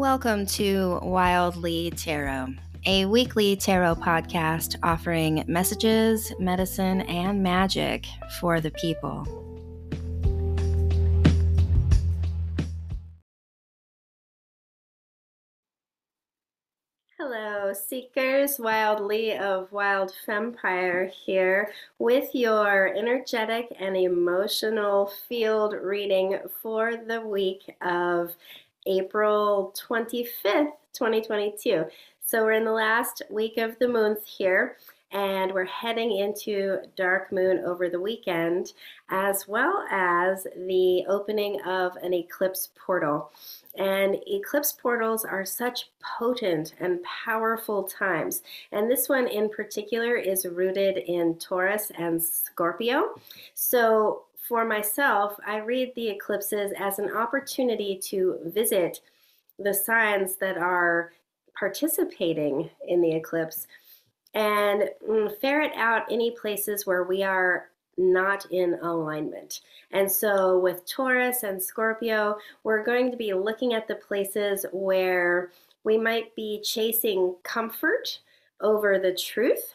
Welcome to Wildly Tarot, a weekly tarot podcast offering messages, medicine, and magic for the people. Hello, seekers. Wildly of Wild Fempire here with your energetic and emotional field reading for the week of April 25th, 2022. So we're in the last week of the month here, and we're heading into dark moon over the weekend, as well as the opening of an eclipse portal. And eclipse portals are such potent and powerful times. And this one in particular is rooted in Taurus and Scorpio. So for myself, I read the eclipses as an opportunity to visit the signs that are participating in the eclipse and mm, ferret out any places where we are not in alignment. And so with Taurus and Scorpio, we're going to be looking at the places where we might be chasing comfort over the truth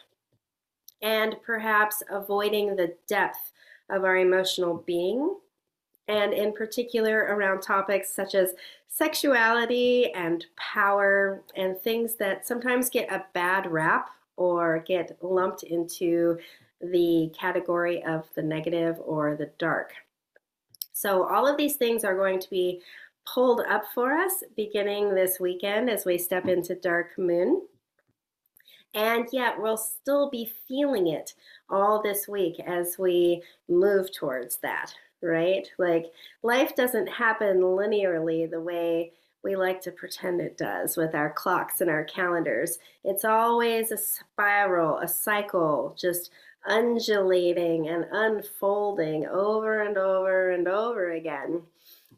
and perhaps avoiding the depth of our emotional being, and in particular around topics such as sexuality and power and things that sometimes get a bad rap or get lumped into the category of the negative or the dark. So, all of these things are going to be pulled up for us beginning this weekend as we step into dark moon. And yet, we'll still be feeling it all this week as we move towards that, right? Like life doesn't happen linearly the way we like to pretend it does with our clocks and our calendars. It's always a spiral, a cycle, just undulating and unfolding over and over and over again.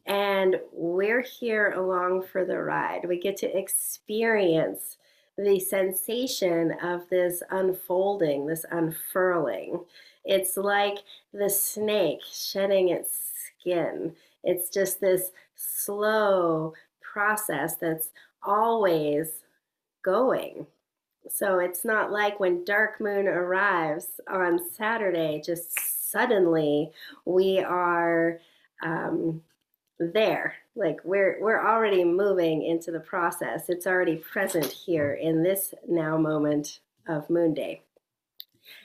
And we're here along for the ride. We get to experience the sensation of this unfolding, this unfurling. It's like the snake shedding its skin. It's just this slow process that's always going. So it's not like when dark moon arrives on Saturday, just suddenly we are um, there. Like we're we're already moving into the process. It's already present here in this now moment of moon day.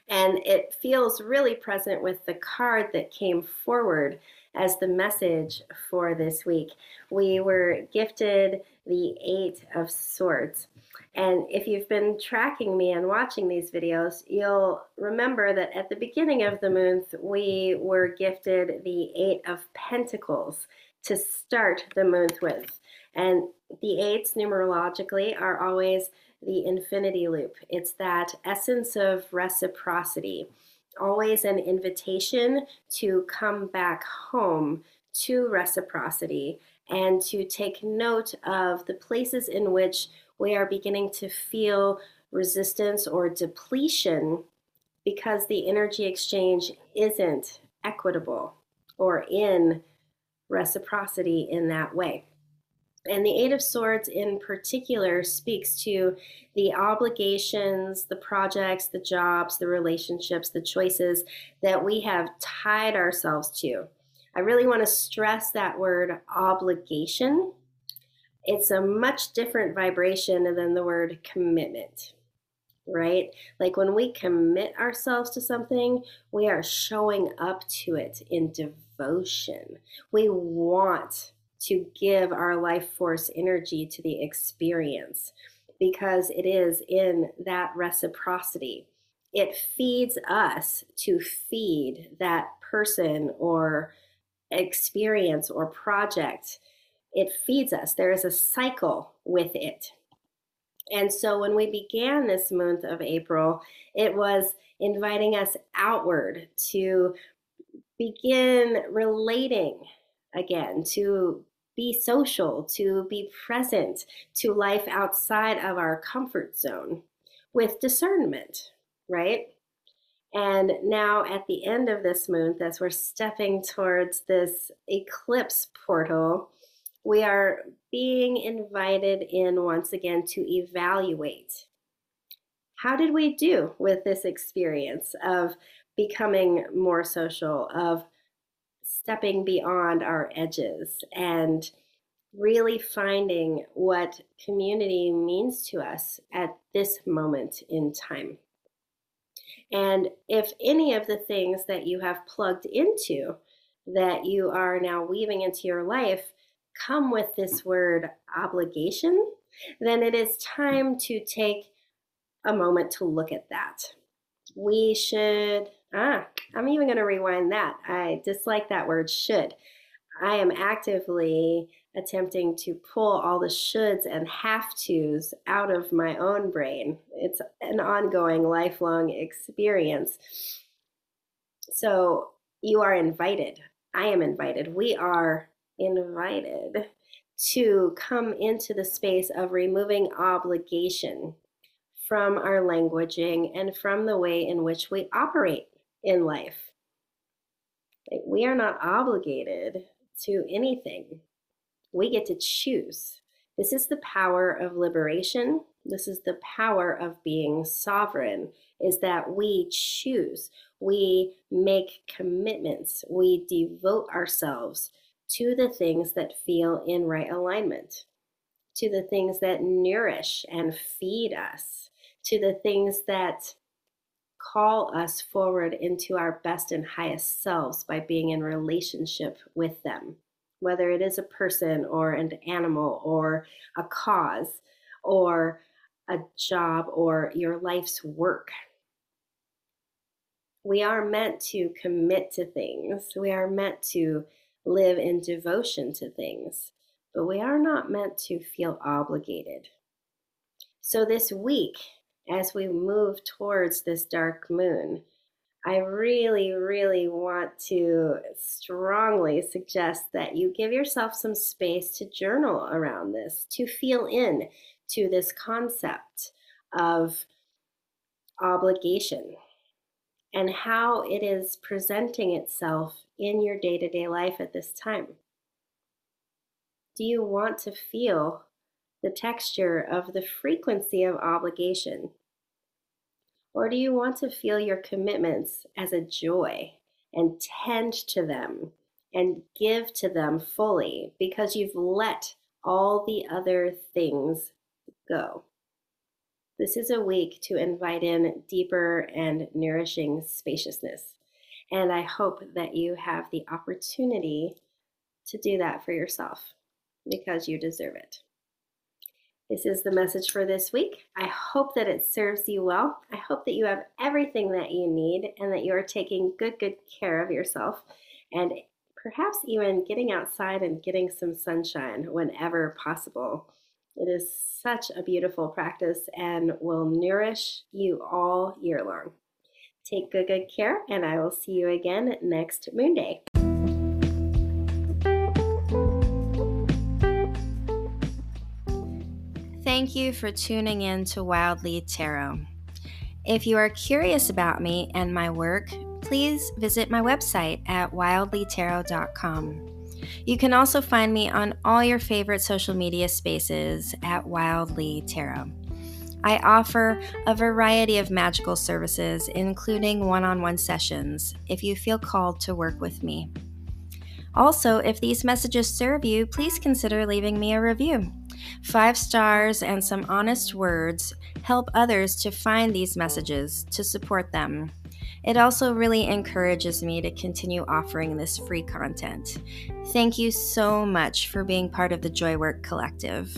And it feels really present with the card that came forward as the message for this week. We were gifted the eight of swords. And if you've been tracking me and watching these videos, you'll remember that at the beginning of the month, we were gifted the Eight of Pentacles to start the month with. And the eights numerologically are always the infinity loop. It's that essence of reciprocity, always an invitation to come back home to reciprocity and to take note of the places in which we are beginning to feel resistance or depletion because the energy exchange isn't equitable or in reciprocity in that way. And the Eight of Swords in particular speaks to the obligations, the projects, the jobs, the relationships, the choices that we have tied ourselves to. I really want to stress that word obligation. It's a much different vibration than the word commitment, right? Like when we commit ourselves to something, we are showing up to it in devotion. We want to give our life force energy to the experience because it is in that reciprocity. It feeds us to feed that person or experience or project. It feeds us. There is a cycle with it. And so when we began this month of April, it was inviting us outward to begin relating again, to be social, to be present to life outside of our comfort zone with discernment, right? And now at the end of this month, as we're stepping towards this eclipse portal, we are being invited in once again to evaluate. How did we do with this experience of becoming more social, of stepping beyond our edges, and really finding what community means to us at this moment in time? And if any of the things that you have plugged into that you are now weaving into your life come with this word obligation, then it is time to take a moment to look at that. We should, ah, I'm even going to rewind that. I dislike that word should. I am actively attempting to pull all the shoulds and have tos out of my own brain. It's an ongoing, lifelong experience. So you are invited. I am invited. We are invited to come into the space of removing obligation from our languaging and from the way in which we operate in life. We are not obligated to anything. We get to choose. This is the power of liberation. This is the power of being sovereign is that we choose. We make commitments. We devote ourselves to the things that feel in right alignment, to the things that nourish and feed us, to the things that call us forward into our best and highest selves by being in relationship with them, whether it is a person or an animal or a cause or a job or your life's work. We are meant to commit to things. We are meant to live in devotion to things, but we are not meant to feel obligated. So, this week, as we move towards this dark moon, I really, really want to strongly suggest that you give yourself some space to journal around this, to feel in to this concept of obligation and how it is presenting itself in your day to day life at this time? Do you want to feel the texture of the frequency of obligation? Or do you want to feel your commitments as a joy and tend to them and give to them fully because you've let all the other things go? This is a week to invite in deeper and nourishing spaciousness. And I hope that you have the opportunity to do that for yourself because you deserve it. This is the message for this week. I hope that it serves you well. I hope that you have everything that you need and that you are taking good, good care of yourself and perhaps even getting outside and getting some sunshine whenever possible. It is such a beautiful practice and will nourish you all year long. Take good, good care, and I will see you again next Moon Day. Thank you for tuning in to Wildly Tarot. If you are curious about me and my work, please visit my website at wildlytarot.com. You can also find me on all your favorite social media spaces at Wildly Tarot. I offer a variety of magical services, including one on one sessions, if you feel called to work with me. Also, if these messages serve you, please consider leaving me a review. Five stars and some honest words help others to find these messages to support them. It also really encourages me to continue offering this free content. Thank you so much for being part of the Joy Work Collective.